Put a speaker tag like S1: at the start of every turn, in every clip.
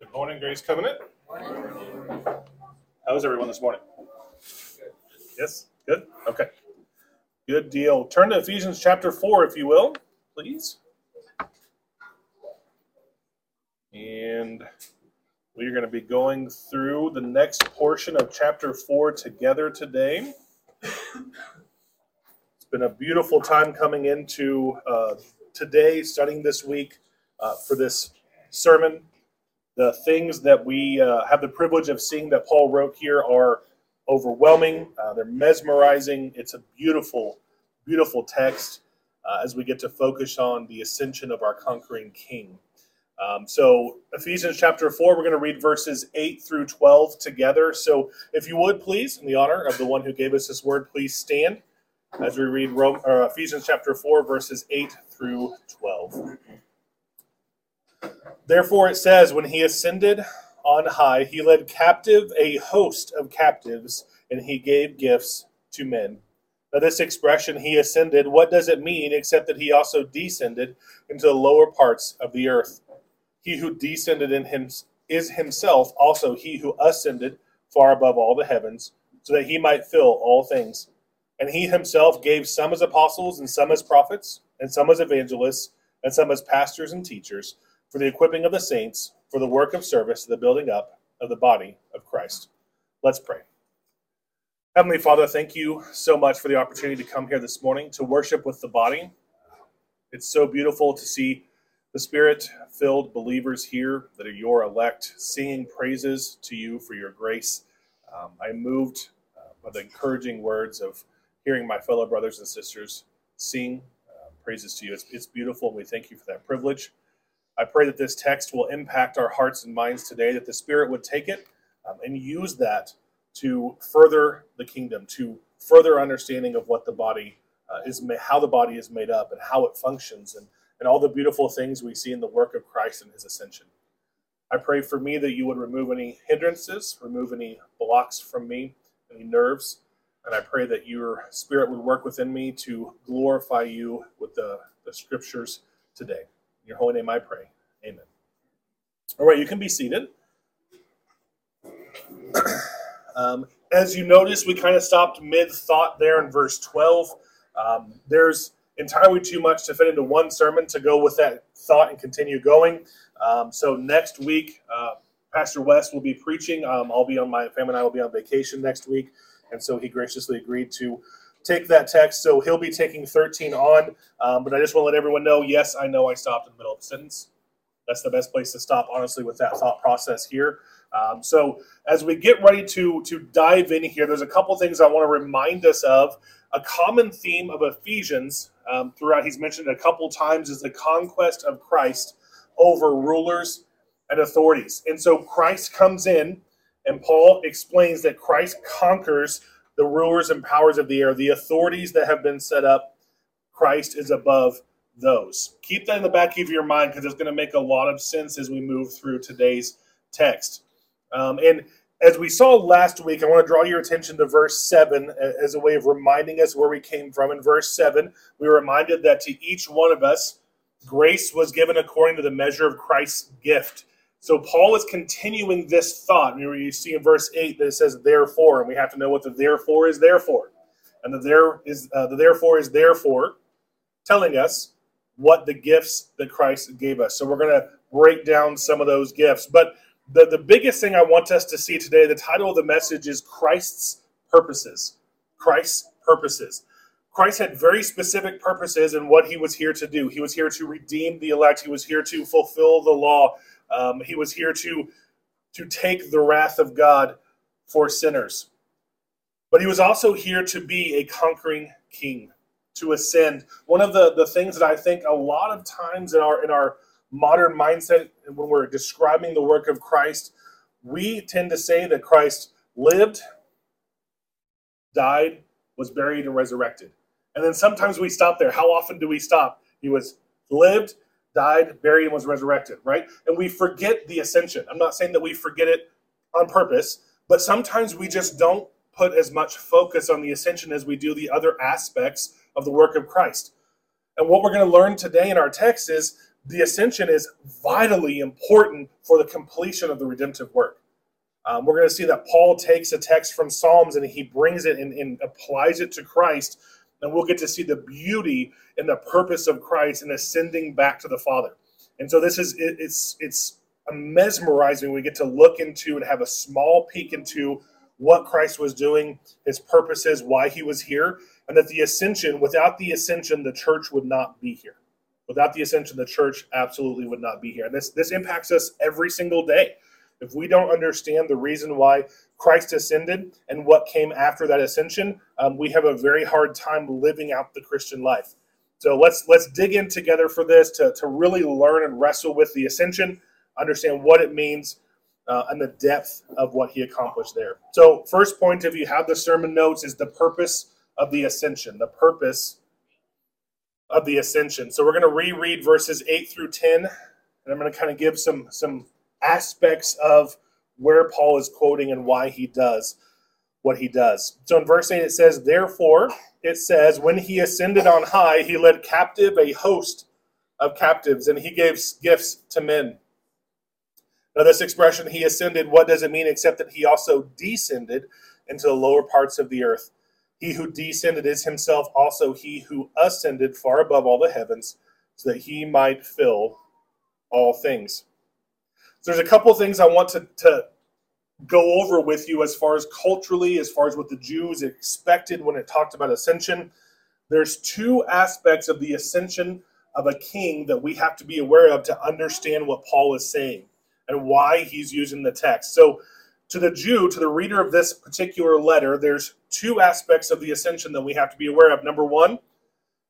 S1: Good morning, Grace Covenant. How's everyone this morning? Yes, good. Okay, good deal. Turn to Ephesians chapter four, if you will, please. And we are going to be going through the next portion of chapter four together today. It's been a beautiful time coming into uh, today, studying this week uh, for this sermon. The things that we uh, have the privilege of seeing that Paul wrote here are overwhelming. Uh, they're mesmerizing. It's a beautiful, beautiful text uh, as we get to focus on the ascension of our conquering King. Um, so, Ephesians chapter 4, we're going to read verses 8 through 12 together. So, if you would please, in the honor of the one who gave us this word, please stand as we read Rome, uh, Ephesians chapter 4, verses 8 through 12. Therefore, it says, When he ascended on high, he led captive a host of captives, and he gave gifts to men. Now, this expression, he ascended, what does it mean except that he also descended into the lower parts of the earth? He who descended in him is himself also he who ascended far above all the heavens, so that he might fill all things. And he himself gave some as apostles, and some as prophets, and some as evangelists, and some as pastors and teachers, for the equipping of the saints, for the work of service, the building up of the body of Christ. Let's pray. Heavenly Father, thank you so much for the opportunity to come here this morning to worship with the body. It's so beautiful to see the spirit filled believers here that are your elect singing praises to you for your grace. Um, I'm moved uh, by the encouraging words of hearing my fellow brothers and sisters sing uh, praises to you. It's, it's beautiful, and we thank you for that privilege. I pray that this text will impact our hearts and minds today, that the Spirit would take it um, and use that to further the kingdom, to further understanding of what the body uh, is, how the body is made up, and how it functions, and, and all the beautiful things we see in the work of Christ and his ascension. I pray for me that you would remove any hindrances, remove any blocks from me, any nerves, and I pray that your spirit would work within me to glorify you with the, the scriptures today. Your holy name I pray. Amen. All right, you can be seated. um, as you notice, we kind of stopped mid thought there in verse 12. Um, there's entirely too much to fit into one sermon to go with that thought and continue going. Um, so next week, uh, Pastor West will be preaching. Um, I'll be on my family and I will be on vacation next week, and so he graciously agreed to take that text. So he'll be taking 13 on. Um, but I just want to let everyone know yes, I know I stopped in the middle of a sentence. That's the best place to stop, honestly, with that thought process here. Um, so as we get ready to to dive in here, there's a couple things I want to remind us of. A common theme of Ephesians um, throughout, he's mentioned a couple times, is the conquest of Christ over rulers and authorities. And so Christ comes in, and Paul explains that Christ conquers the rulers and powers of the air, the authorities that have been set up. Christ is above those. Keep that in the back of your mind because it's going to make a lot of sense as we move through today's text. Um, and as we saw last week, I want to draw your attention to verse 7 as a way of reminding us where we came from. In verse 7, we were reminded that to each one of us, grace was given according to the measure of Christ's gift. So Paul is continuing this thought. You see in verse 8 that it says, therefore, and we have to know what the therefore is there for. And the there is uh, the therefore is therefore telling us what the gifts that Christ gave us. So we're going to break down some of those gifts. But the, the biggest thing I want us to see today, the title of the message is Christ's purposes. Christ's purposes. Christ had very specific purposes in what he was here to do. He was here to redeem the elect. He was here to fulfill the law. Um, he was here to to take the wrath of God for sinners. But he was also here to be a conquering king, to ascend. One of the, the things that I think a lot of times in our in our modern mindset when we're describing the work of Christ, we tend to say that Christ lived, died, was buried, and resurrected. And then sometimes we stop there. How often do we stop? He was lived, died, buried, and was resurrected, right? And we forget the ascension. I'm not saying that we forget it on purpose, but sometimes we just don't put as much focus on the ascension as we do the other aspects of the work of Christ. And what we're going to learn today in our text is the ascension is vitally important for the completion of the redemptive work. Um, we're going to see that Paul takes a text from Psalms and he brings it and, and applies it to Christ, and we'll get to see the beauty and the purpose of Christ in ascending back to the Father. And so this is it, it's it's a mesmerizing. We get to look into and have a small peek into what Christ was doing, his purposes, why he was here, and that the ascension, without the ascension, the church would not be here. Without the ascension, the church absolutely would not be here. And this this impacts us every single day. If we don't understand the reason why Christ ascended and what came after that ascension, um, we have a very hard time living out the Christian life. So let's let's dig in together for this to, to really learn and wrestle with the ascension, understand what it means, uh, and the depth of what he accomplished there. So first point, if you have the sermon notes, is the purpose of the ascension. The purpose of the ascension. So we're going to reread verses eight through ten, and I'm going to kind of give some some aspects of where Paul is quoting and why he does what he does. So in verse 8 it says, Therefore, it says, When he ascended on high, he led captive a host of captives, and he gave gifts to men. Now, this expression, he ascended, what does it mean except that he also descended into the lower parts of the earth? He who descended is himself also he who ascended far above all the heavens, so that he might fill all things. There's a couple things I want to, to go over with you as far as culturally, as far as what the Jews expected when it talked about ascension. There's two aspects of the ascension of a king that we have to be aware of to understand what Paul is saying and why he's using the text. So, to the Jew, to the reader of this particular letter, there's two aspects of the ascension that we have to be aware of. Number one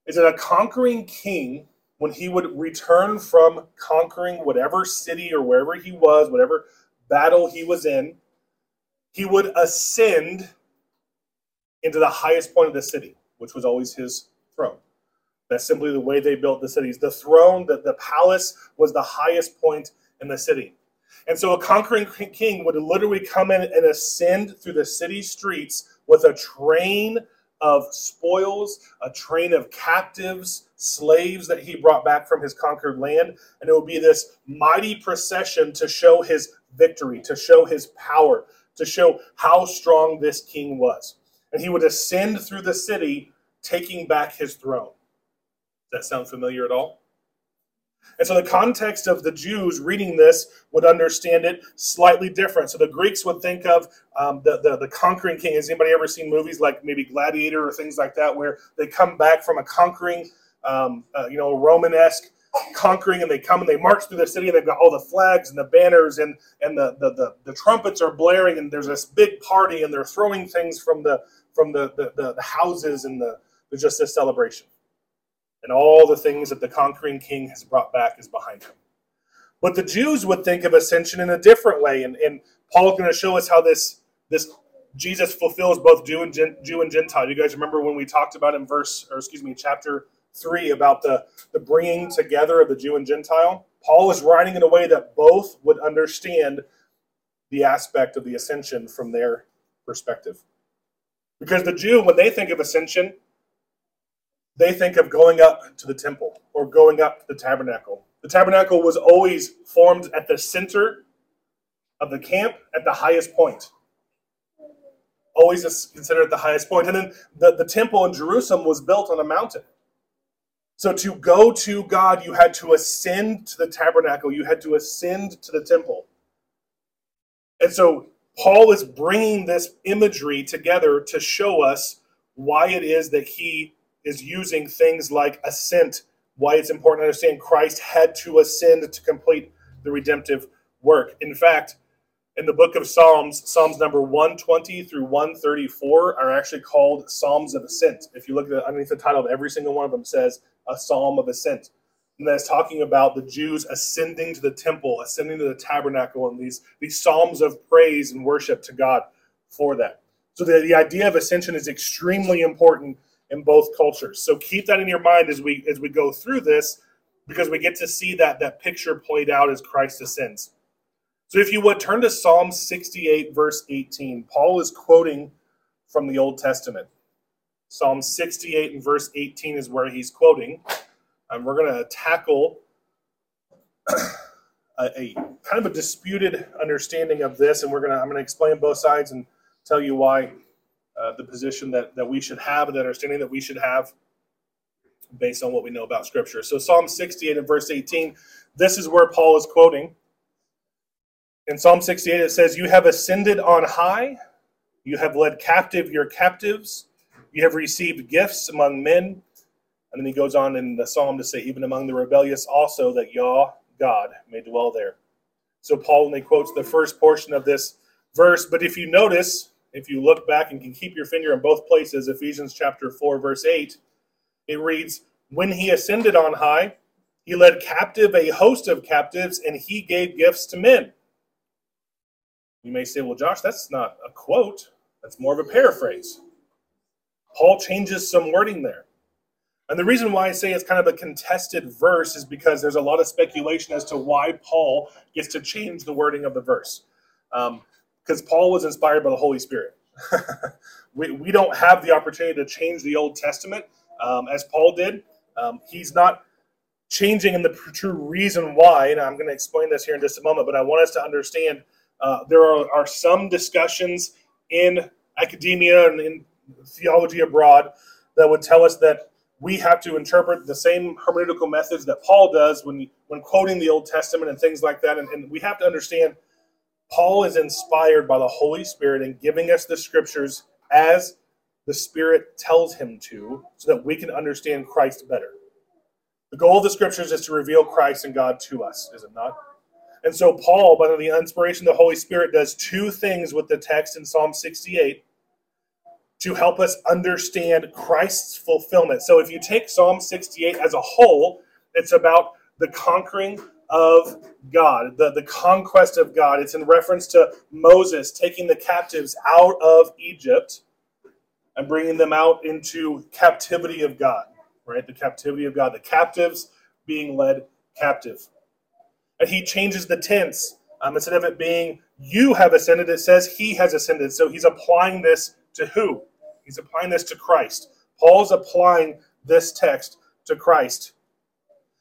S1: is that a conquering king, when he would return from conquering whatever city or wherever he was, whatever battle he was in, he would ascend into the highest point of the city, which was always his throne. That's simply the way they built the cities. The throne, the, the palace, was the highest point in the city. And so a conquering king would literally come in and ascend through the city streets with a train of spoils, a train of captives, slaves that he brought back from his conquered land. And it would be this mighty procession to show his victory, to show his power, to show how strong this king was. And he would ascend through the city, taking back his throne. Does that sound familiar at all? And so the context of the Jews reading this would understand it slightly different. So the Greeks would think of um, the, the, the conquering king. Has anybody ever seen movies like maybe Gladiator or things like that, where they come back from a conquering, um, uh, you know, Romanesque conquering and they come and they march through the city and they've got all the flags and the banners and and the the, the, the trumpets are blaring and there's this big party and they're throwing things from the from the the, the, houses and the just this celebration and all the things that the conquering king has brought back is behind him. But the jews would think of ascension in a different way and, and paul's going to show us how this this jesus fulfills both jew and jew and gentile. You guys remember when we talked about in verse or excuse me chapter 3 about the, the bringing together of the Jew and Gentile, Paul is writing in a way that both would understand the aspect of the ascension from their perspective. Because the Jew, when they think of ascension, they think of going up to the temple or going up to the tabernacle. The tabernacle was always formed at the center of the camp at the highest point. Always considered at the highest point. And then the, the temple in Jerusalem was built on a mountain. So to go to God, you had to ascend to the tabernacle, you had to ascend to the temple. And so Paul is bringing this imagery together to show us why it is that he is using things like ascent, why it's important to understand Christ had to ascend to complete the redemptive work. In fact, in the book of Psalms, Psalms number 120 through 134 are actually called Psalms of Ascent. If you look at the, underneath the title of every single one of them says a Psalm of Ascent. And that's talking about the Jews ascending to the temple, ascending to the tabernacle, and these, these psalms of praise and worship to God for that. So the, the idea of ascension is extremely important in both cultures. So keep that in your mind as we as we go through this, because we get to see that that picture played out as Christ ascends. So if you would turn to Psalm 68, verse 18, Paul is quoting from the Old Testament. Psalm 68 and verse 18 is where he's quoting. And we're going to tackle a, a, kind of a disputed understanding of this, and we're gonna I'm gonna explain both sides and tell you why uh, the position that that we should have and the understanding that we should have based on what we know about Scripture. So Psalm 68 and verse 18, this is where Paul is quoting. In Psalm 68, it says, "You have ascended on high, you have led captive your captives, you have received gifts among men." And then he goes on in the psalm to say, even among the rebellious also, that Yah, God, may dwell there. So Paul only quotes the first portion of this verse. But if you notice, if you look back and can keep your finger in both places, Ephesians chapter 4, verse 8, it reads, When he ascended on high, he led captive a host of captives, and he gave gifts to men. You may say, well, Josh, that's not a quote. That's more of a paraphrase. Paul changes some wording there. And the reason why I say it's kind of a contested verse is because there's a lot of speculation as to why Paul gets to change the wording of the verse. Um, Because Paul was inspired by the Holy Spirit. we, we don't have the opportunity to change the Old Testament um, as Paul did. Um, he's not changing in the true reason why, and I'm going to explain this here in just a moment, but I want us to understand uh, there are, are some discussions in academia and in theology abroad that would tell us that we have to interpret the same hermeneutical methods that Paul does when when quoting the Old Testament and things like that. And, and, we have to understand Paul is inspired by the Holy Spirit and giving us the scriptures as the Spirit tells him to, so that we can understand Christ better. The goal of the scriptures is to reveal Christ and God to us, is it not? And so Paul, by the inspiration of the Holy Spirit, does two things with the text in Psalm 68 to help us understand Christ's fulfillment. So if you take Psalm 68 as a whole, it's about the conquering of God, the, the conquest of God. It's in reference to Moses taking the captives out of Egypt and bringing them out into captivity of God, right? The captivity of God, the captives being led captive. And he changes the tense. Um, instead of it being you have ascended, it says he has ascended. So he's applying this to who? He's applying this to Christ. Paul's applying this text to Christ.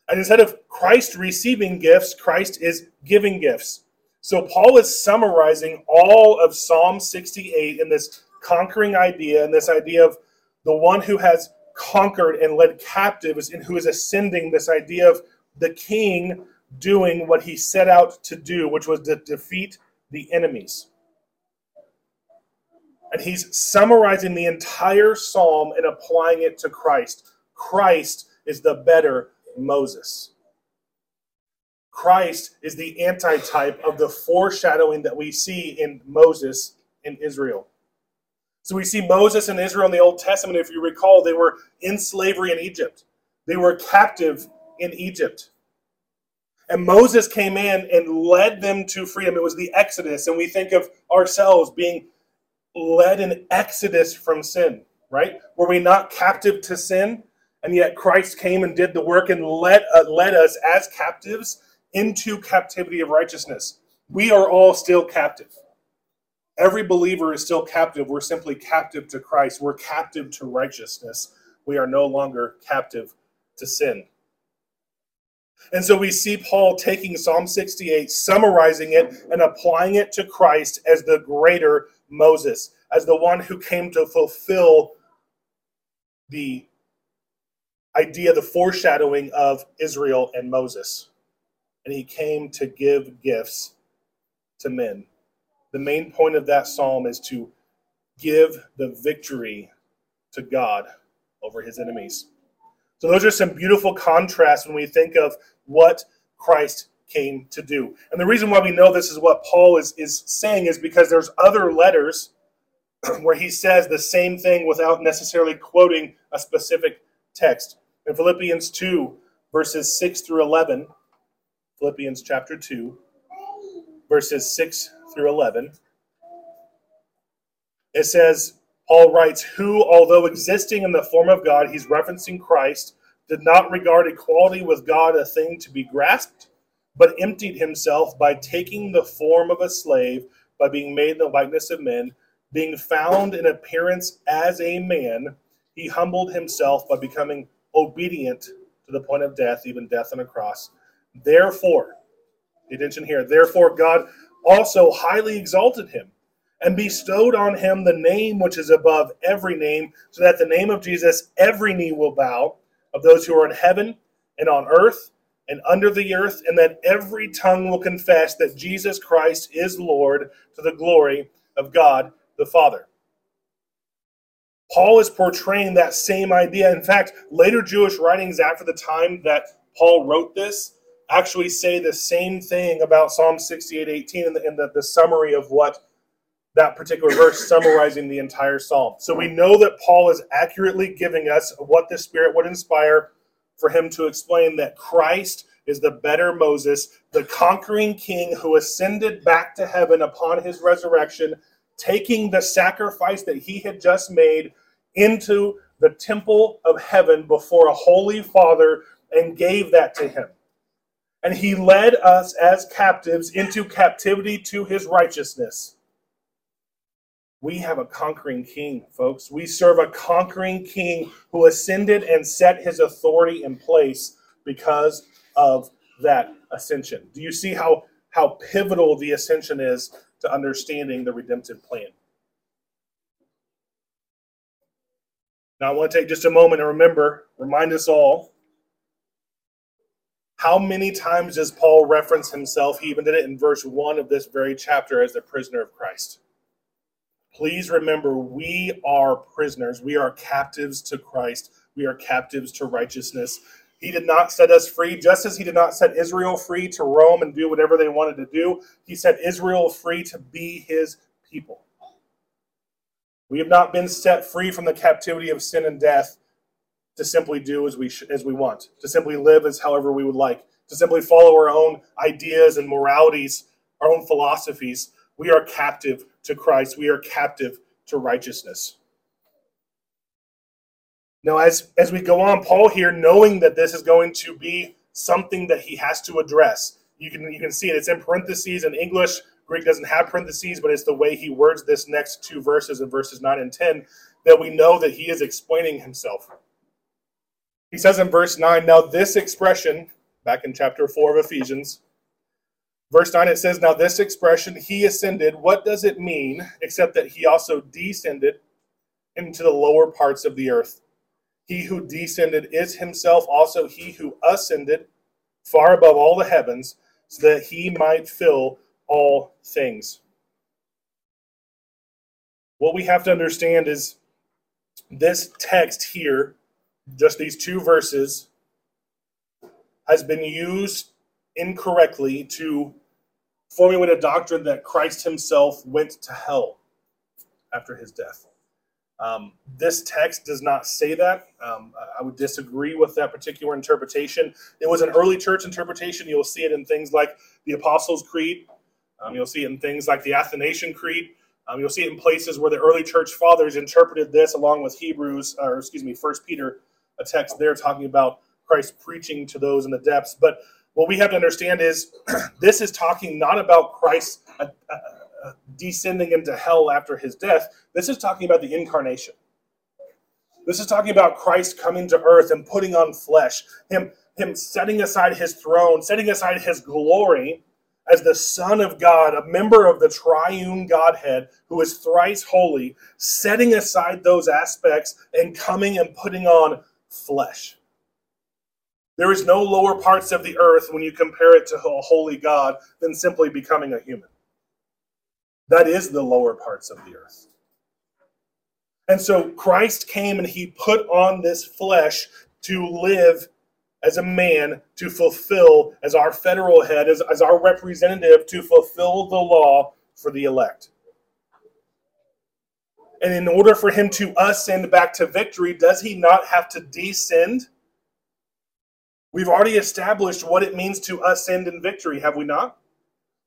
S1: And instead of Christ receiving gifts, Christ is giving gifts. So Paul is summarizing all of Psalm 68 in this conquering idea and this idea of the one who has conquered and led captives and who is ascending this idea of the king doing what he set out to do, which was to defeat the enemies. And he's summarizing the entire psalm and applying it to Christ. Christ is the better Moses. Christ is the antitype of the foreshadowing that we see in Moses in Israel. So we see Moses and Israel in the Old Testament. If you recall, they were in slavery in Egypt, they were captive in Egypt. And Moses came in and led them to freedom. It was the Exodus. And we think of ourselves being led in exodus from sin, right? Were we not captive to sin? And yet Christ came and did the work and led, uh, led us as captives into captivity of righteousness. We are all still captive. Every believer is still captive. We're simply captive to Christ. We're captive to righteousness. We are no longer captive to sin. And so we see Paul taking Psalm 68, summarizing it, and applying it to Christ as the greater Moses, as the one who came to fulfill the idea, the foreshadowing of Israel and Moses. And he came to give gifts to men. The main point of that psalm is to give the victory to God over his enemies. So, those are some beautiful contrasts when we think of what Christ came to do. And the reason why we know this is what Paul is, is saying is because there's other letters where he says the same thing without necessarily quoting a specific text. In Philippians 2, verses 6 through 11, Philippians chapter 2, verses 6 through 11, it says, Paul writes, Who, although existing in the form of God, he's referencing Christ, did not regard equality with God a thing to be grasped but emptied himself by taking the form of a slave, by being made in the likeness of men, being found in appearance as a man, he humbled himself by becoming obedient to the point of death, even death on a cross. Therefore, the attention here, therefore God also highly exalted him and bestowed on him the name which is above every name, so that the name of Jesus every knee will bow of those who are in heaven and on earth and under the earth, and that every tongue will confess that Jesus Christ is Lord to the glory of God the Father. Paul is portraying that same idea. In fact, later Jewish writings after the time that Paul wrote this actually say the same thing about Psalm 68 18 in the, the, the summary of what that particular verse summarizing the entire psalm. So we know that Paul is accurately giving us what the Spirit would inspire for him to explain that Christ is the better Moses, the conquering king who ascended back to heaven upon his resurrection, taking the sacrifice that he had just made into the temple of heaven before a holy father and gave that to him. And he led us as captives into captivity to his righteousness. We have a conquering king, folks. We serve a conquering king who ascended and set his authority in place because of that ascension. Do you see how, how pivotal the ascension is to understanding the redemptive plan? Now, I want to take just a moment and remember, remind us all how many times does Paul reference himself? He even did it in verse 1 of this very chapter as the prisoner of Christ. Please remember, we are prisoners. We are captives to Christ. We are captives to righteousness. He did not set us free, just as he did not set Israel free to roam and do whatever they wanted to do. He set Israel free to be his people. We have not been set free from the captivity of sin and death to simply do as we sh- as we want, to simply live as however we would like, to simply follow our own ideas and moralities, our own philosophies. We are captive to Christ. We are captive to righteousness. Now, as, as we go on, Paul here, knowing that this is going to be something that he has to address, you can, you can see it. It's in parentheses in English. Greek doesn't have parentheses, but it's the way he words this next two verses in verses 9 and 10 that we know that he is explaining himself. He says in verse 9, Now this expression, back in chapter 4 of Ephesians, verse 9, it says, Now this expression, he ascended, what does it mean except that he also descended into the lower parts of the earth? He who descended is himself also he who ascended far above all the heavens, so that he might fill all things. What we have to understand is this text here, just these two verses, has been used incorrectly to formulate a doctrine that Christ himself went to hell after his death. Um, this text does not say that. Um, I would disagree with that particular interpretation. It was an early church interpretation. You'll see it in things like the Apostles' Creed. Um, you'll see it in things like the Athanasian Creed. Um, you'll see it in places where the early church fathers interpreted this along with Hebrews, or excuse me, First Peter, a text there talking about Christ preaching to those in the depths. But what we have to understand is this is talking not about Christ. Uh, uh, descending into hell after his death. This is talking about the incarnation. This is talking about Christ coming to earth and putting on flesh, him, him setting aside his throne, setting aside his glory as the Son of God, a member of the triune Godhead who is thrice holy, setting aside those aspects and coming and putting on flesh. There is no lower parts of the earth when you compare it to a holy God than simply becoming a human. That is the lower parts of the earth. And so Christ came and he put on this flesh to live as a man, to fulfill, as our federal head, as, as our representative, to fulfill the law for the elect. And in order for him to ascend back to victory, does he not have to descend? We've already established what it means to ascend in victory, have we not?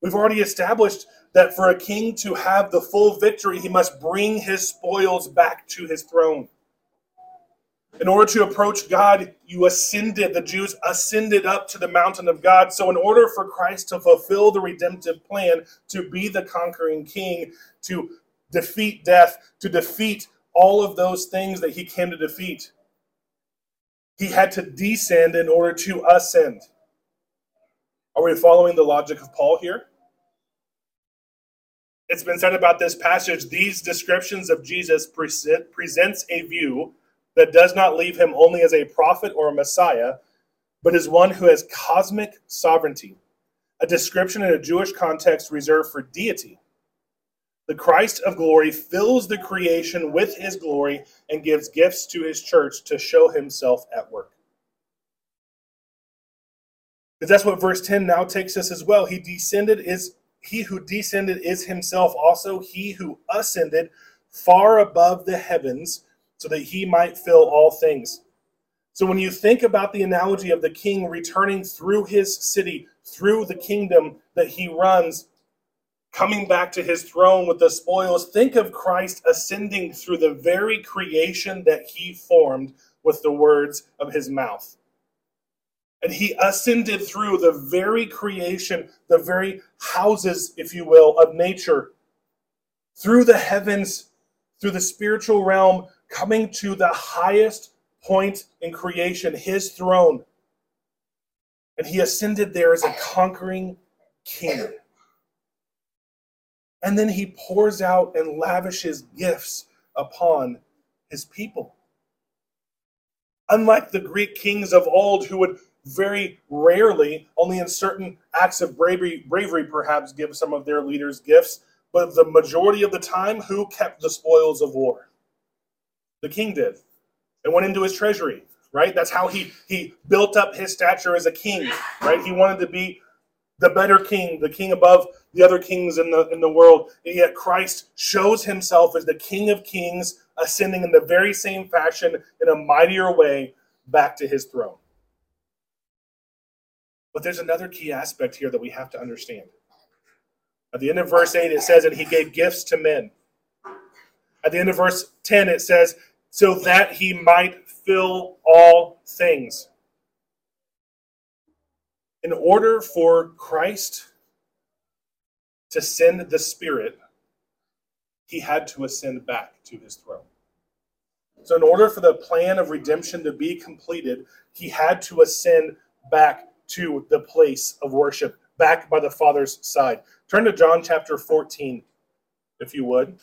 S1: We've already established that for a king to have the full victory, he must bring his spoils back to his throne. In order to approach God, you ascended, the Jews ascended up to the mountain of God. So, in order for Christ to fulfill the redemptive plan, to be the conquering king, to defeat death, to defeat all of those things that he came to defeat, he had to descend in order to ascend. Are we following the logic of Paul here? It's been said about this passage these descriptions of Jesus present, presents a view that does not leave him only as a prophet or a Messiah, but as one who has cosmic sovereignty, a description in a Jewish context reserved for deity. The Christ of glory fills the creation with his glory and gives gifts to his church to show himself at work. Because that's what verse 10 now takes us as well. He descended is he who descended is himself also he who ascended far above the heavens so that he might fill all things. So when you think about the analogy of the king returning through his city, through the kingdom that he runs, coming back to his throne with the spoils, think of Christ ascending through the very creation that he formed with the words of his mouth. And he ascended through the very creation, the very houses, if you will, of nature, through the heavens, through the spiritual realm, coming to the highest point in creation, his throne. And he ascended there as a conquering king. And then he pours out and lavishes gifts upon his people. Unlike the Greek kings of old who would very rarely, only in certain acts of bravery, bravery perhaps give some of their leaders gifts, but the majority of the time, who kept the spoils of war? The king did. It went into his treasury, right? That's how he he built up his stature as a king, right? He wanted to be the better king, the king above the other kings in the in the world. And yet Christ shows himself as the King of Kings, ascending in the very same fashion in a mightier way back to his throne. But there's another key aspect here that we have to understand. At the end of verse 8, it says, And he gave gifts to men. At the end of verse 10, it says, So that he might fill all things. In order for Christ to send the Spirit, he had to ascend back to his throne. So, in order for the plan of redemption to be completed, he had to ascend back to the place of worship, back by the Father's side. Turn to John chapter 14, if you would.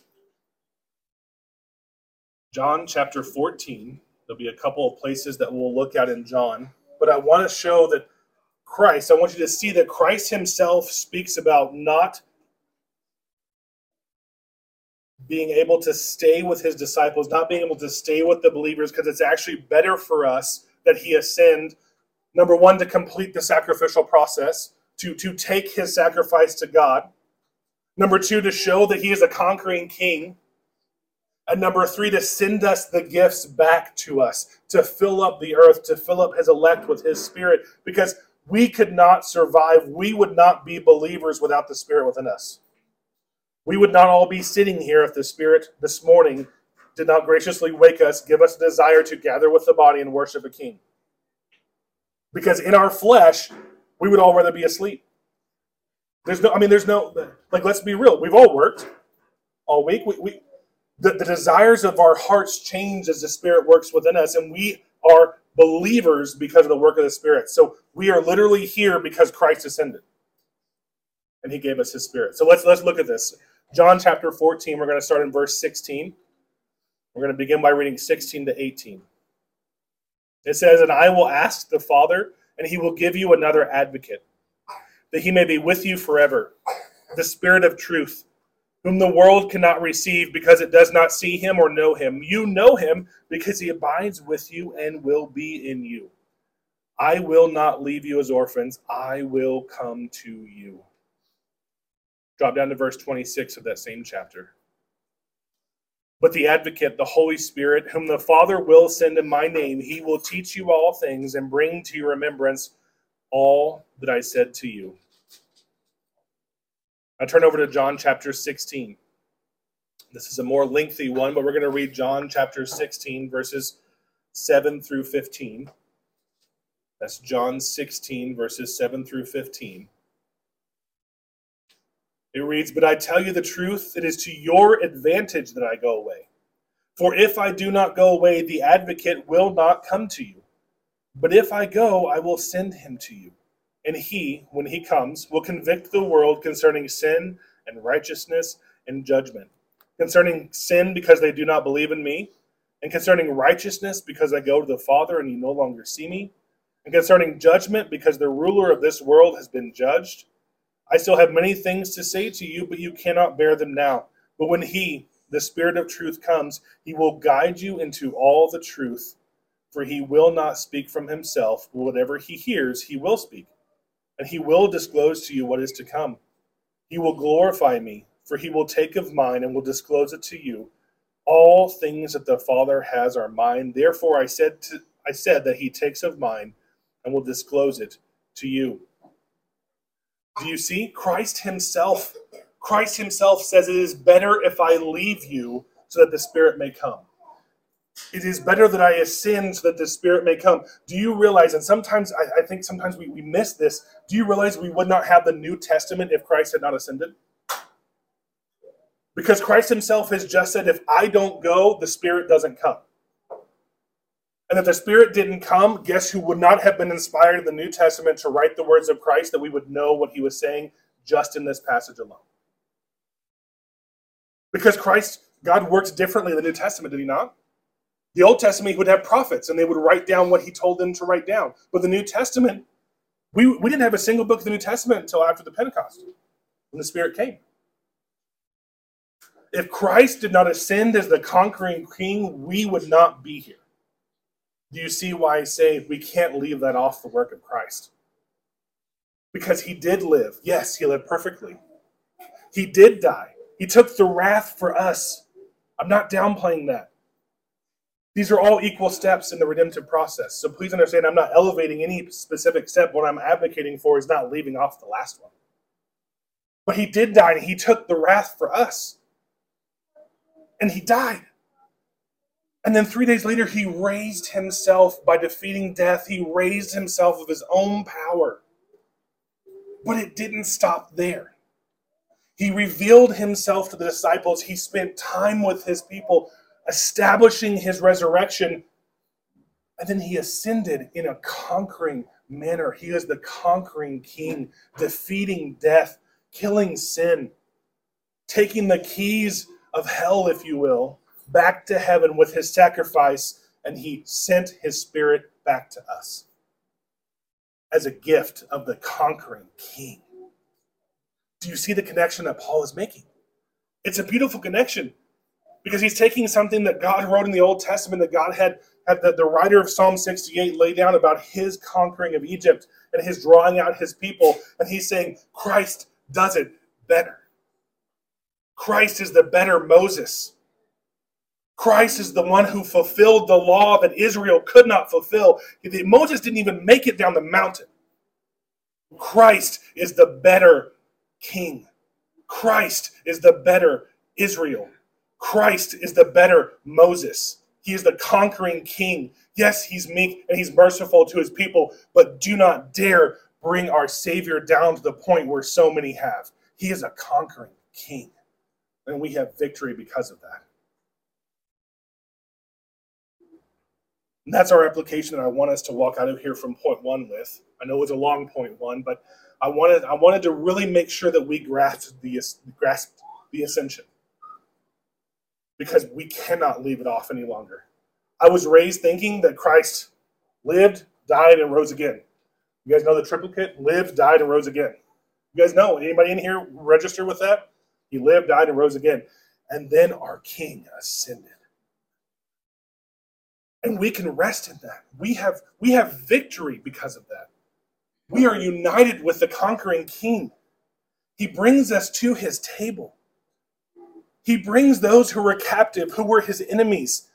S1: John chapter 14. There'll be a couple of places that we'll look at in John, but I want to show that Christ, I want you to see that Christ himself speaks about not being able to stay with his disciples, not being able to stay with the believers, because it's actually better for us that he ascend Number one, to complete the sacrificial process, to, to take his sacrifice to God. Number two, to show that he is a conquering king. And number three, to send us the gifts back to us, to fill up the earth, to fill up his elect with his spirit, because we could not survive. We would not be believers without the spirit within us. We would not all be sitting here if the spirit this morning did not graciously wake us, give us a desire to gather with the body and worship a king because in our flesh we would all rather be asleep there's no i mean there's no like let's be real we've all worked all week we, we the, the desires of our hearts change as the spirit works within us and we are believers because of the work of the spirit. So we are literally here because christ ascended and he gave us his spirit. So let's let's look at this. John chapter 14 we're going to start in verse 16 we're going to begin by reading 16 to 18 it says, And I will ask the Father, and he will give you another advocate, that he may be with you forever, the Spirit of truth, whom the world cannot receive because it does not see him or know him. You know him because he abides with you and will be in you. I will not leave you as orphans, I will come to you. Drop down to verse 26 of that same chapter. But the advocate, the Holy Spirit, whom the Father will send in my name, he will teach you all things and bring to your remembrance all that I said to you. I turn over to John chapter 16. This is a more lengthy one, but we're going to read John chapter 16, verses 7 through 15. That's John 16, verses 7 through 15. It reads, But I tell you the truth, it is to your advantage that I go away. For if I do not go away, the advocate will not come to you. But if I go, I will send him to you. And he, when he comes, will convict the world concerning sin and righteousness and judgment. Concerning sin, because they do not believe in me, and concerning righteousness, because I go to the Father and you no longer see me, and concerning judgment, because the ruler of this world has been judged. I still have many things to say to you, but you cannot bear them now. But when he, the Spirit of truth, comes, he will guide you into all the truth, for he will not speak from himself, but whatever he hears, he will speak and he will disclose to you what is to come. He will glorify me, for he will take of mine and will disclose it to you. All things that the Father has are mine. Therefore I said to, I said that he takes of mine and will disclose it to you. Do you see? Christ himself Christ himself says it is better if I leave you so that the Spirit may come. It is better that I ascend so that the Spirit may come. Do you realize, and sometimes I, I think sometimes we, we miss this, do you realize we would not have the New Testament if Christ had not ascended? Because Christ himself has just said, if I don't go, the Spirit doesn't come. And if the Spirit didn't come, guess who would not have been inspired in the New Testament to write the words of Christ that we would know what he was saying just in this passage alone? Because Christ, God works differently in the New Testament, did he not? The Old Testament, he would have prophets and they would write down what he told them to write down. But the New Testament, we, we didn't have a single book of the New Testament until after the Pentecost, when the Spirit came. If Christ did not ascend as the conquering king, we would not be here. Do you see why I say we can't leave that off the work of Christ? Because he did live. Yes, he lived perfectly. He did die. He took the wrath for us. I'm not downplaying that. These are all equal steps in the redemptive process. So please understand, I'm not elevating any specific step. What I'm advocating for is not leaving off the last one. But he did die, and he took the wrath for us. And he died. And then three days later, he raised himself by defeating death. He raised himself of his own power. But it didn't stop there. He revealed himself to the disciples. He spent time with his people establishing his resurrection. And then he ascended in a conquering manner. He is the conquering king, defeating death, killing sin, taking the keys of hell, if you will, back to heaven with his sacrifice, and he sent his spirit back to us as a gift of the conquering king. Do you see the connection that Paul is making? It's a beautiful connection because he's taking something that God wrote in the Old Testament that God had had the, the writer of Psalm 68 lay down about his conquering of Egypt and his drawing out his people, and he's saying Christ does it better. Christ is the better Moses. Christ is the one who fulfilled the law that Israel could not fulfill. Moses didn't even make it down the mountain. Christ is the better king. Christ is the better Israel. Christ is the better Moses. He is the conquering king. Yes, he's meek and he's merciful to his people, but do not dare bring our Savior down to the point where so many have. He is a conquering king, and we have victory because of that. And that's our application that I want us to walk out of here from point one with. I know it was a long point one, but I wanted I wanted to really make sure that we grasped the grasped the ascension because we cannot leave it off any longer. I was raised thinking that Christ lived, died, and rose again. You guys know the triplicate: lived, died, and rose again. You guys know anybody in here register with that? He lived, died, and rose again, and then our King ascended. And we can rest in that. We have we have victory because of that. We are united with the conquering King. He brings us to his table. He brings those who were captive, who were his enemies,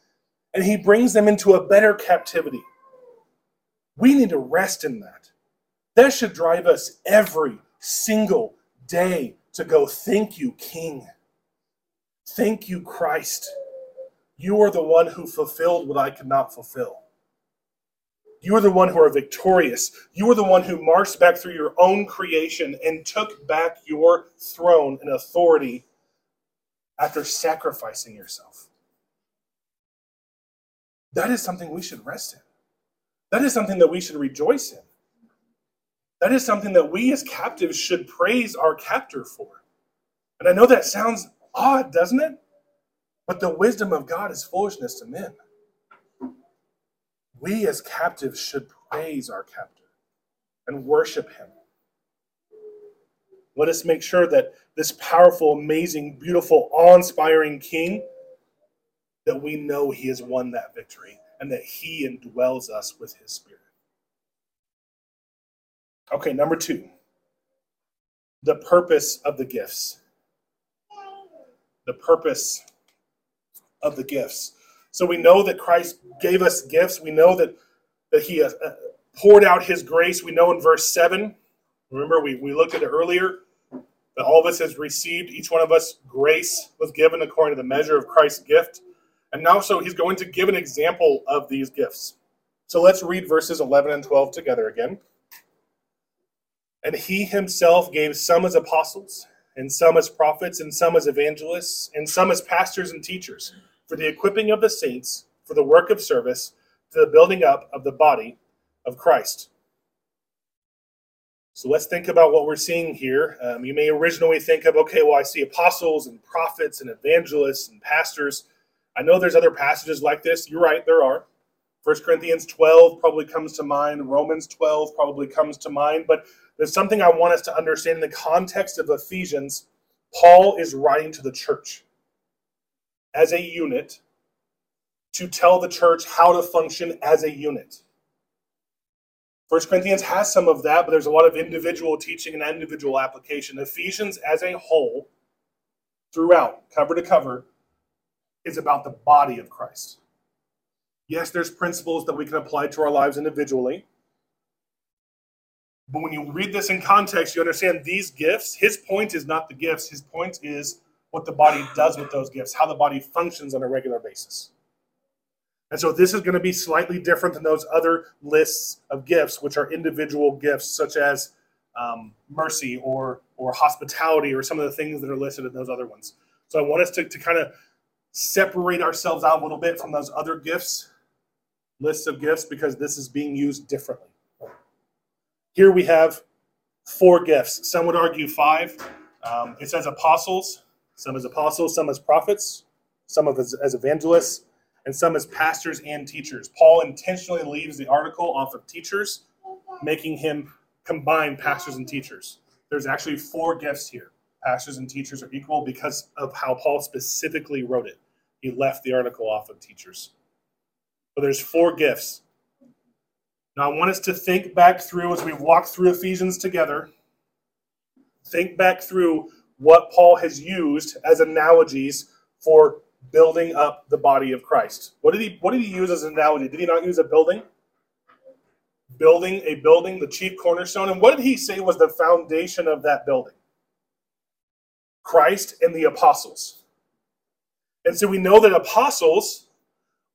S1: and he brings them into a better captivity. We need to rest in that. That should drive us every single day to go, Thank you, King. Thank you, Christ. You are the one who fulfilled what I could not fulfill. You are the one who are victorious. You are the one who marched back through your own creation and took back your throne and authority after sacrificing yourself. That is something we should rest in. That is something that we should rejoice in. that is something that we as captives should praise our captor for. And I know that sounds odd, doesn't it? But the wisdom of God is foolishness to men. We as captives should praise our captor and worship him. Let us make sure that this powerful, amazing, beautiful, awe inspiring King, that we know he has won that victory and that he indwells us with his spirit. Okay, number two the purpose of the gifts. The purpose of the gifts. So we know that Christ gave us gifts. We know that, that he uh, poured out his grace. We know in verse 7, remember we, we looked at it earlier, that all of us has received, each one of us, grace was given according to the measure of Christ's gift. And now, so he's going to give an example of these gifts. So let's read verses 11 and 12 together again. And he himself gave some as apostles, and some as prophets, and some as evangelists, and some as pastors and teachers, for the equipping of the saints, for the work of service, to the building up of the body of Christ. So let's think about what we're seeing here. Um, you may originally think of, okay, well, I see apostles and prophets and evangelists and pastors. I know there's other passages like this. You're right, there are. 1 Corinthians 12 probably comes to mind. Romans 12 probably comes to mind. But there's something I want us to understand in the context of Ephesians. Paul is writing to the church as a unit to tell the church how to function as a unit. First Corinthians has some of that, but there's a lot of individual teaching and individual application. Ephesians as a whole, throughout, cover to cover, is about the body of Christ. Yes, there's principles that we can apply to our lives individually. But when you read this in context, you understand these gifts, his point is not the gifts, his point is what the body does with those gifts, how the body functions on a regular basis. And so this is going to be slightly different than those other lists of gifts, which are individual gifts, such as um, mercy or or hospitality or some of the things that are listed in those other ones. So I want us to, to kind of separate ourselves out a little bit from those other gifts, lists of gifts, because this is being used differently. Here we have four gifts. Some would argue five. Um, it says apostles, some as apostles, some as prophets, some of as, as evangelists, and some as pastors and teachers. Paul intentionally leaves the article off of teachers, making him combine pastors and teachers. There's actually four gifts here. Pastors and teachers are equal because of how Paul specifically wrote it. He left the article off of teachers. But there's four gifts. Now I want us to think back through as we walk through Ephesians together. Think back through what Paul has used as analogies for building up the body of Christ. What did he what did he use as an analogy? Did he not use a building? Building a building, the chief cornerstone. And what did he say was the foundation of that building? Christ and the apostles. And so we know that apostles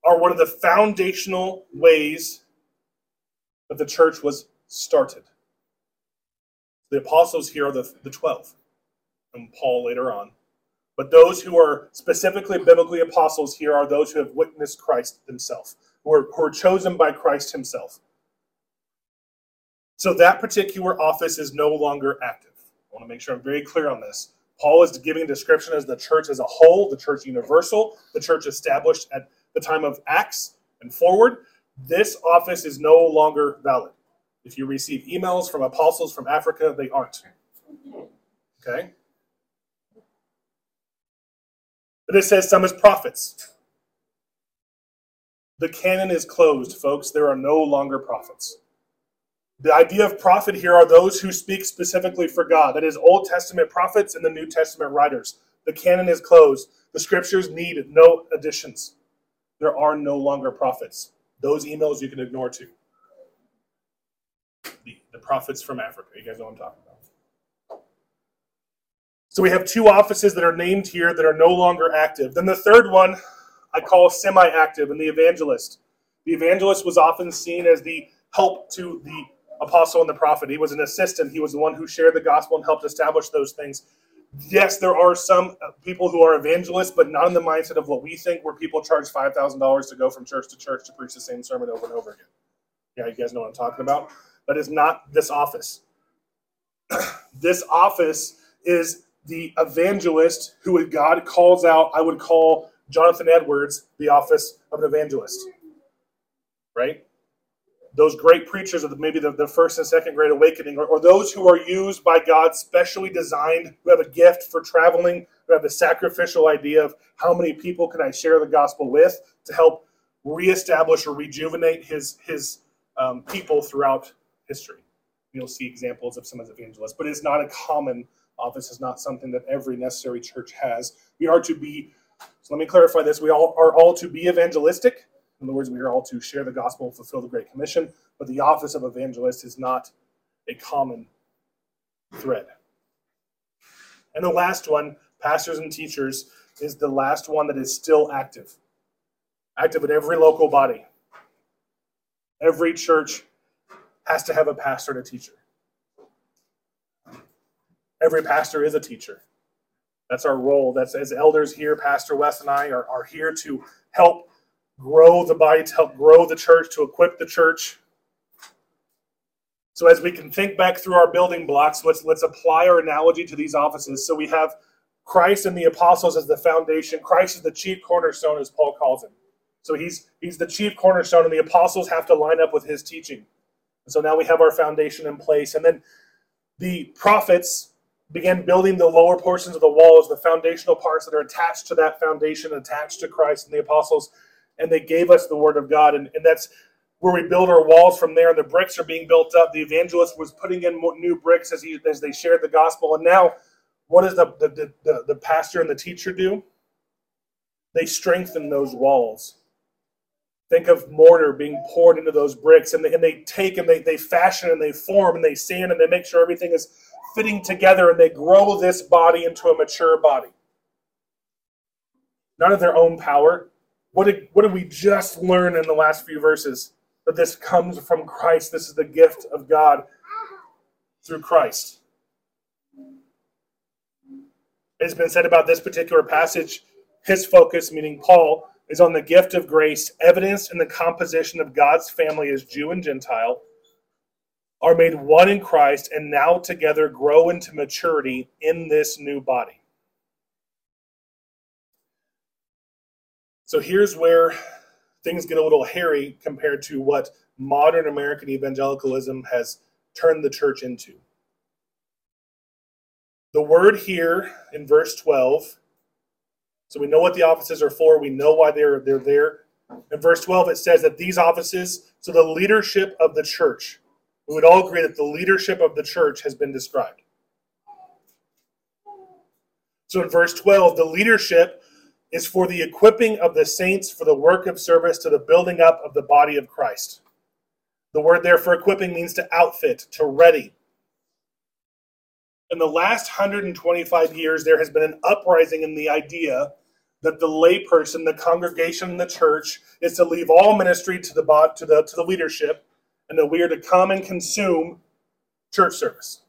S1: are one of the foundational ways that the church was started. The apostles here are the, the 12, and Paul later on. But those who are specifically biblically apostles here are those who have witnessed Christ himself, who are, who are chosen by Christ himself. So that particular office is no longer active. I want to make sure I'm very clear on this. Paul is giving a description as the church as a whole, the church universal, the church established at the time of Acts and forward. This office is no longer valid. If you receive emails from apostles from Africa, they aren't. Okay? But it says some as prophets. The canon is closed, folks. There are no longer prophets. The idea of prophet here are those who speak specifically for God. That is, Old Testament prophets and the New Testament writers. The canon is closed. The scriptures need no additions. There are no longer prophets. Those emails you can ignore too. The, the prophets from Africa. You guys know what I'm talking about. So we have two offices that are named here that are no longer active. Then the third one I call semi active, and the evangelist. The evangelist was often seen as the help to the apostle and the prophet. He was an assistant, he was the one who shared the gospel and helped establish those things. Yes, there are some uh, people who are evangelists, but not in the mindset of what we think, where people charge $5,000 to go from church to church to preach the same sermon over and over again. Yeah, you guys know what I'm talking about? That is not this office. this office is the evangelist who God calls out. I would call Jonathan Edwards the office of an evangelist. Right? Those great preachers of the, maybe the, the first and second great awakening, or, or those who are used by God, specially designed, who have a gift for traveling, who have the sacrificial idea of how many people can I share the gospel with to help reestablish or rejuvenate his his um, people throughout history. You'll see examples of some as evangelists, but it's not a common office. Is not something that every necessary church has. We are to be. So let me clarify this: we all are all to be evangelistic. In other words, we are all to share the gospel, fulfill the Great Commission. But the office of evangelist is not a common thread. And the last one, pastors and teachers, is the last one that is still active. Active in every local body. Every church has to have a pastor and a teacher. Every pastor is a teacher. That's our role. That's as elders here, Pastor Wes and I are, are here to help grow the body, to help grow the church, to equip the church. So as we can think back through our building blocks, let's let's apply our analogy to these offices. So we have Christ and the apostles as the foundation. Christ is the chief cornerstone, as Paul calls him. So he's he's the chief cornerstone, and the apostles have to line up with his teaching. And so now we have our foundation in place. And then the prophets began building the lower portions of the walls, the foundational parts that are attached to that foundation, attached to Christ and the apostles, and they gave us the word of God. And, and that's where we build our walls from there. And the bricks are being built up. The evangelist was putting in new bricks as he as they shared the gospel. And now, what does the the, the, the pastor and the teacher do? They strengthen those walls Think of mortar being poured into those bricks, and they, and they take and they, they fashion and they form and they sand and they make sure everything is fitting together and they grow this body into a mature body. Not of their own power. What did, what did we just learn in the last few verses? That this comes from Christ. This is the gift of God through Christ. It's been said about this particular passage, his focus, meaning Paul, is on the gift of grace, evidenced in the composition of God's family as Jew and Gentile, are made one in Christ, and now together grow into maturity in this new body. So here's where things get a little hairy compared to what modern American evangelicalism has turned the church into. The word here in verse 12 so we know what the offices are for. We know why they're they're there. In verse 12, it says that these offices, so the leadership of the church, we would all agree that the leadership of the church has been described. So in verse 12, the leadership is for the equipping of the saints for the work of service to the building up of the body of Christ. The word there for equipping means to outfit, to ready. In the last 125 years, there has been an uprising in the idea that the layperson, the congregation, the church is to leave all ministry to the to the to the leadership, and that we are to come and consume church service.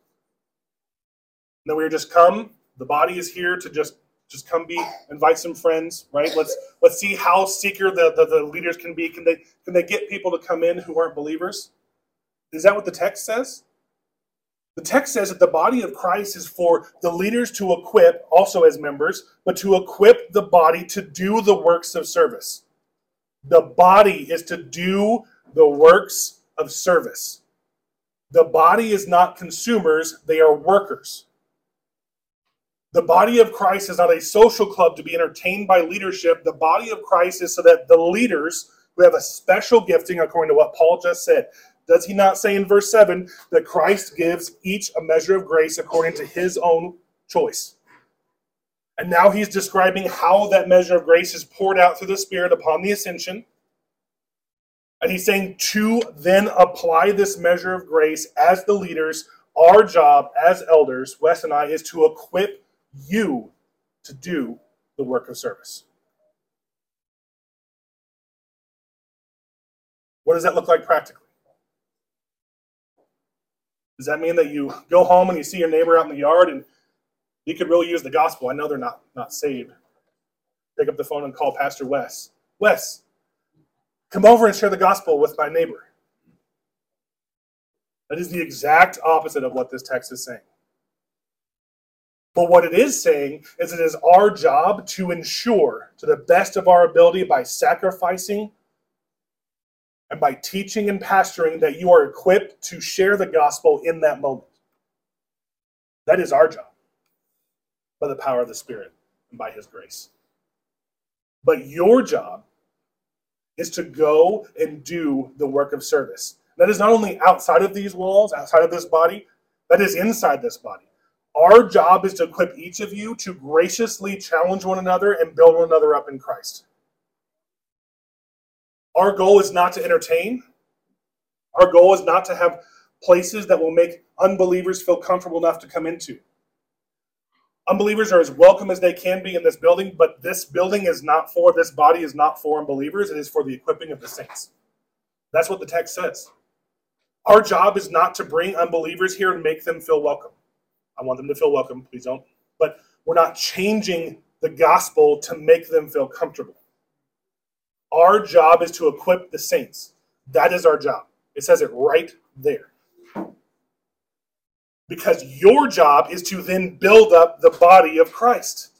S1: And that we are just come. The body is here to just just come be invite some friends, right? Let's let's see how seeker the, the, the leaders can be. Can they can they get people to come in who aren't believers? Is that what the text says? The text says that the body of Christ is for the leaders to equip, also as members, but to equip the body to do the works of service. The body is to do the works of service. The body is not consumers, they are workers. The body of Christ is not a social club to be entertained by leadership. The body of Christ is so that the leaders who have a special gifting, according to what Paul just said, does he not say in verse 7 that Christ gives each a measure of grace according to his own choice? And now he's describing how that measure of grace is poured out through the Spirit upon the ascension. And he's saying to then apply this measure of grace as the leaders, our job as elders, Wes and I, is to equip you to do the work of service. What does that look like practically? Does that mean that you go home and you see your neighbor out in the yard and you could really use the gospel? I know they're not, not saved. Pick up the phone and call Pastor Wes. Wes, come over and share the gospel with my neighbor. That is the exact opposite of what this text is saying. But what it is saying is it is our job to ensure, to the best of our ability, by sacrificing and by teaching and pastoring, that you are equipped to share the gospel in that moment. That is our job by the power of the Spirit and by His grace. But your job is to go and do the work of service. That is not only outside of these walls, outside of this body, that is inside this body. Our job is to equip each of you to graciously challenge one another and build one another up in Christ. Our goal is not to entertain. Our goal is not to have places that will make unbelievers feel comfortable enough to come into. Unbelievers are as welcome as they can be in this building, but this building is not for, this body is not for unbelievers. It is for the equipping of the saints. That's what the text says. Our job is not to bring unbelievers here and make them feel welcome. I want them to feel welcome, please don't. But we're not changing the gospel to make them feel comfortable. Our job is to equip the saints. That is our job. It says it right there because your job is to then build up the body of Christ.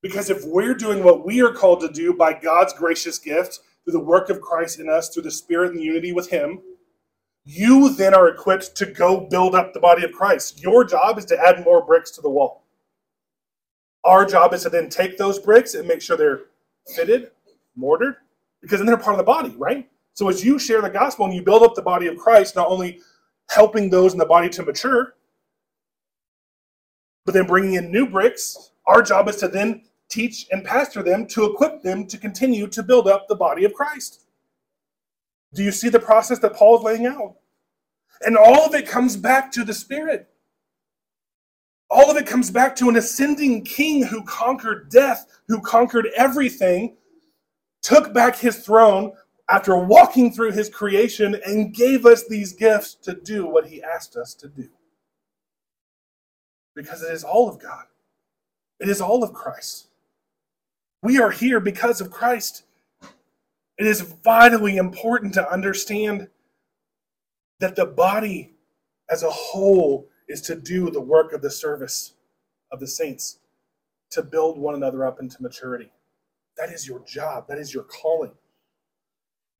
S1: Because if we're doing what we are called to do by God's gracious gift, through the work of Christ in us, through the Spirit and unity with Him, you then are equipped to go build up the body of Christ. Your job is to add more bricks to the wall. Our job is to then take those bricks and make sure they're fitted, mortared, because then they're part of the body, right? So as you share the gospel and you build up the body of Christ, not only helping those in the body to mature, but then bringing in new bricks, our job is to then teach and pastor them to equip them to continue to build up the body of Christ. Do you see the process that Paul is laying out? And all of it comes back to the Spirit. All of it comes back to an ascending king who conquered death, who conquered everything, took back his throne after walking through his creation, and gave us these gifts to do what he asked us to do because it is all of God. It is all of Christ. We are here because of Christ. It is vitally important to understand that the body as a whole is to do the work of the service of the saints, to build one another up into maturity. That is your job, that is your calling.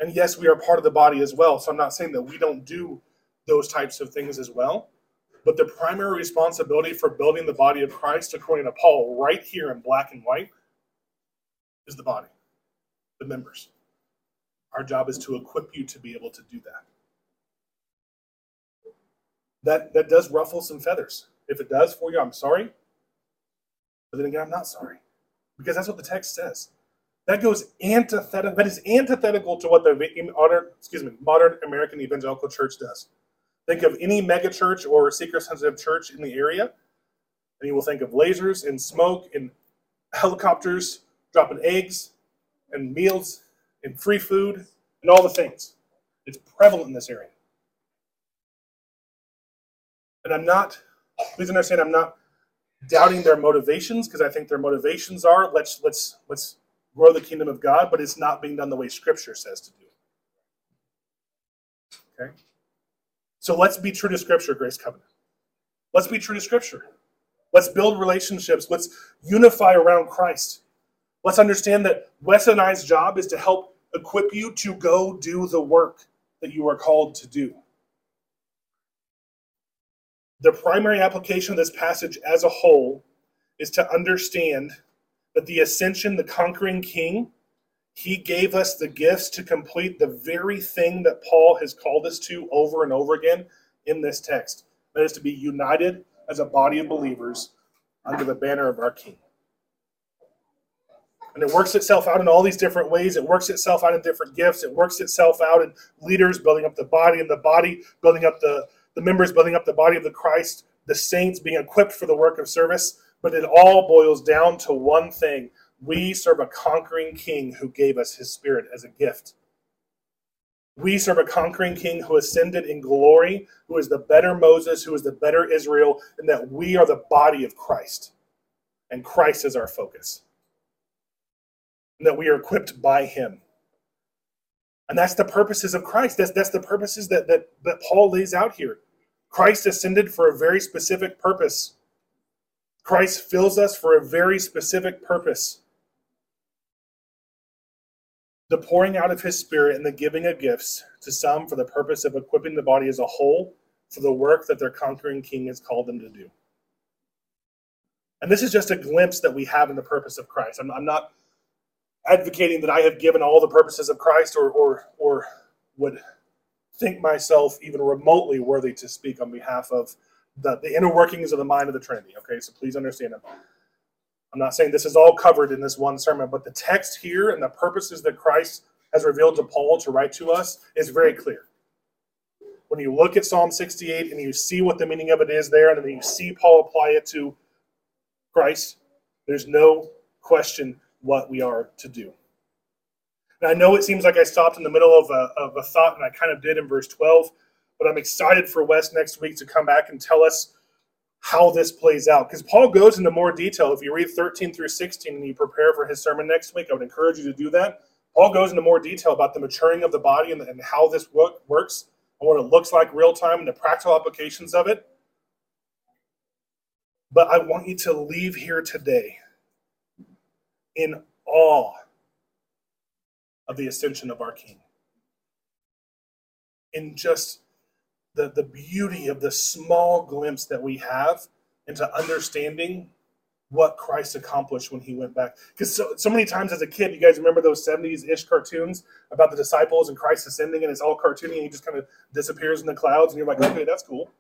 S1: And yes, we are part of the body as well. So I'm not saying that we don't do those types of things as well. But the primary responsibility for building the body of Christ, according to Paul, right here in black and white, is the body, the members. Our job is to equip you to be able to do that. That that does ruffle some feathers. If it does for you, I'm sorry. But then again, I'm not sorry. Because that's what the text says. That goes antithetical. That is antithetical to what the modern, excuse me, modern American evangelical church does. Think of any megachurch or seeker sensitive church in the area, and you will think of lasers and smoke and helicopters dropping eggs and meals and free food and all the things. It's prevalent in this area. And I'm not, please understand, I'm not doubting their motivations because I think their motivations are let's let's let's grow the kingdom of God, but it's not being done the way Scripture says to do. Okay. So let's be true to Scripture, Grace Covenant. Let's be true to Scripture. Let's build relationships. Let's unify around Christ. Let's understand that Wes and I's job is to help equip you to go do the work that you are called to do. The primary application of this passage as a whole is to understand that the ascension, the conquering king, he gave us the gifts to complete the very thing that Paul has called us to over and over again in this text. That is to be united as a body of believers under the banner of our King. And it works itself out in all these different ways. It works itself out in different gifts. It works itself out in leaders building up the body, and the body building up the, the members, building up the body of the Christ, the saints being equipped for the work of service. But it all boils down to one thing we serve a conquering king who gave us his spirit as a gift. We serve a conquering king who ascended in glory, who is the better Moses, who is the better Israel, and that we are the body of Christ. And Christ is our focus. And that we are equipped by him. And that's the purposes of Christ. That's, that's the purposes that, that, that Paul lays out here. Christ ascended for a very specific purpose Christ fills us for a very specific purpose the pouring out of his spirit and the giving of gifts to some for the purpose of equipping the body as a whole for the work that their conquering king has called them to do. And this is just a glimpse that we have in the purpose of Christ. I'm, I'm not advocating that I have given all the purposes of Christ or, or, or would think myself even remotely worthy to speak on behalf of the, the inner workings of the mind of the Trinity. Okay, so please understand. I'm, I'm not saying this is all covered in this one sermon, but the text here and the purposes that Christ has revealed to Paul to write to us is very clear. When you look at Psalm 68 and you see what the meaning of it is there, and then you see Paul apply it to Christ, there's no question what we are to do. And I know it seems like I stopped in the middle of a, of a thought, and I kind of did in verse 12, but I'm excited for Wes next week to come back and tell us how this plays out. Because Paul goes into more detail. If you read 13 through 16 and you prepare for his sermon next week, I would encourage you to do that. Paul goes into more detail about the maturing of the body and, and how this work, works and what it looks like real time and the practical applications of it. But I want you to leave here today in awe of the ascension of our King. In just the, the beauty of the small glimpse that we have into understanding what Christ accomplished when he went back. Because so, so many times as a kid, you guys remember those 70s ish cartoons about the disciples and Christ ascending, and it's all cartoony and he just kind of disappears in the clouds, and you're like, okay, that's cool.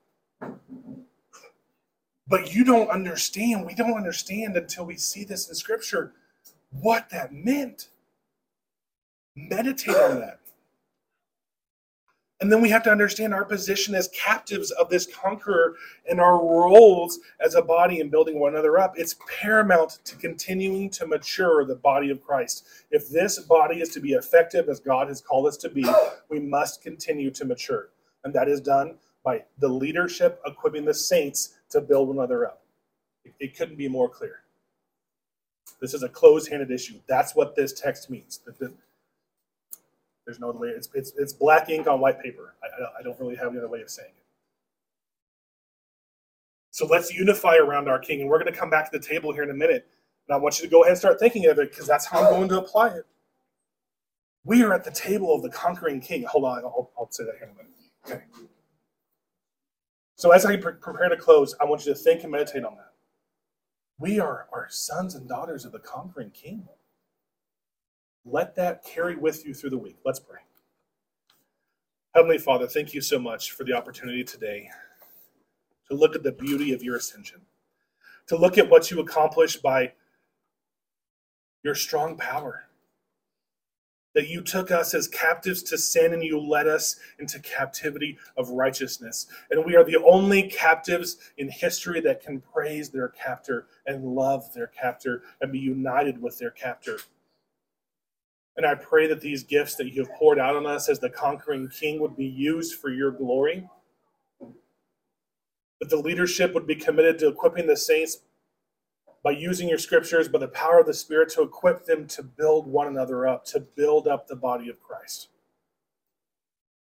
S1: But you don't understand, we don't understand until we see this in Scripture what that meant. Meditate on that. And then we have to understand our position as captives of this conqueror and our roles as a body in building one another up. It's paramount to continuing to mature the body of Christ. If this body is to be effective as God has called us to be, we must continue to mature. And that is done by the leadership equipping the saints to build one another up. It, couldn't be more clear. This is a closed handed issue. That's what this text means. There's no other way. It's, it's, it's black ink on white paper. I, I don't really have any other way of saying it. So let's unify around our King. And we're going to come back to the table here in a minute. And I want you to go ahead and start thinking of it because that's how I'm going to apply it. We are at the table of the conquering King. Hold on, I'll, I'll say that here in a minute. Okay. So as I pre- prepare to close, I want you to think and meditate on that. We are, are sons and daughters of the conquering King. Let that carry with you through the week. Let's pray. Heavenly Father, thank you so much for the opportunity today to look at the beauty of your ascension, to look at what you accomplished by your strong power. That you took us as captives to sin and you led us into captivity of righteousness. And we are the only captives in history that can praise their captor and love their captor and be united with their captor. And I pray that these gifts that you have poured out on us as the conquering king would be used for your glory. That the leadership would be committed to equipping the saints by using your scriptures, by the power of the Spirit, to equip them to build one another up, to build up the body of Christ.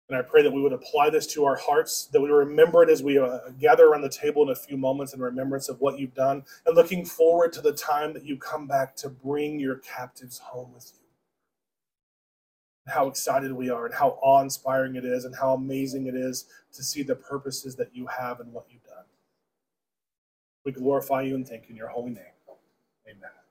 S1: And I pray that we would apply this to our hearts, that we remember it as we uh, gather around the table in a few moments in remembrance of what you've done, and looking forward to the time that you come back to bring your captives home with you how excited we are and how awe inspiring it is and how amazing it is to see the purposes that you have and what you've done. We glorify you and thank you in your holy name. Amen.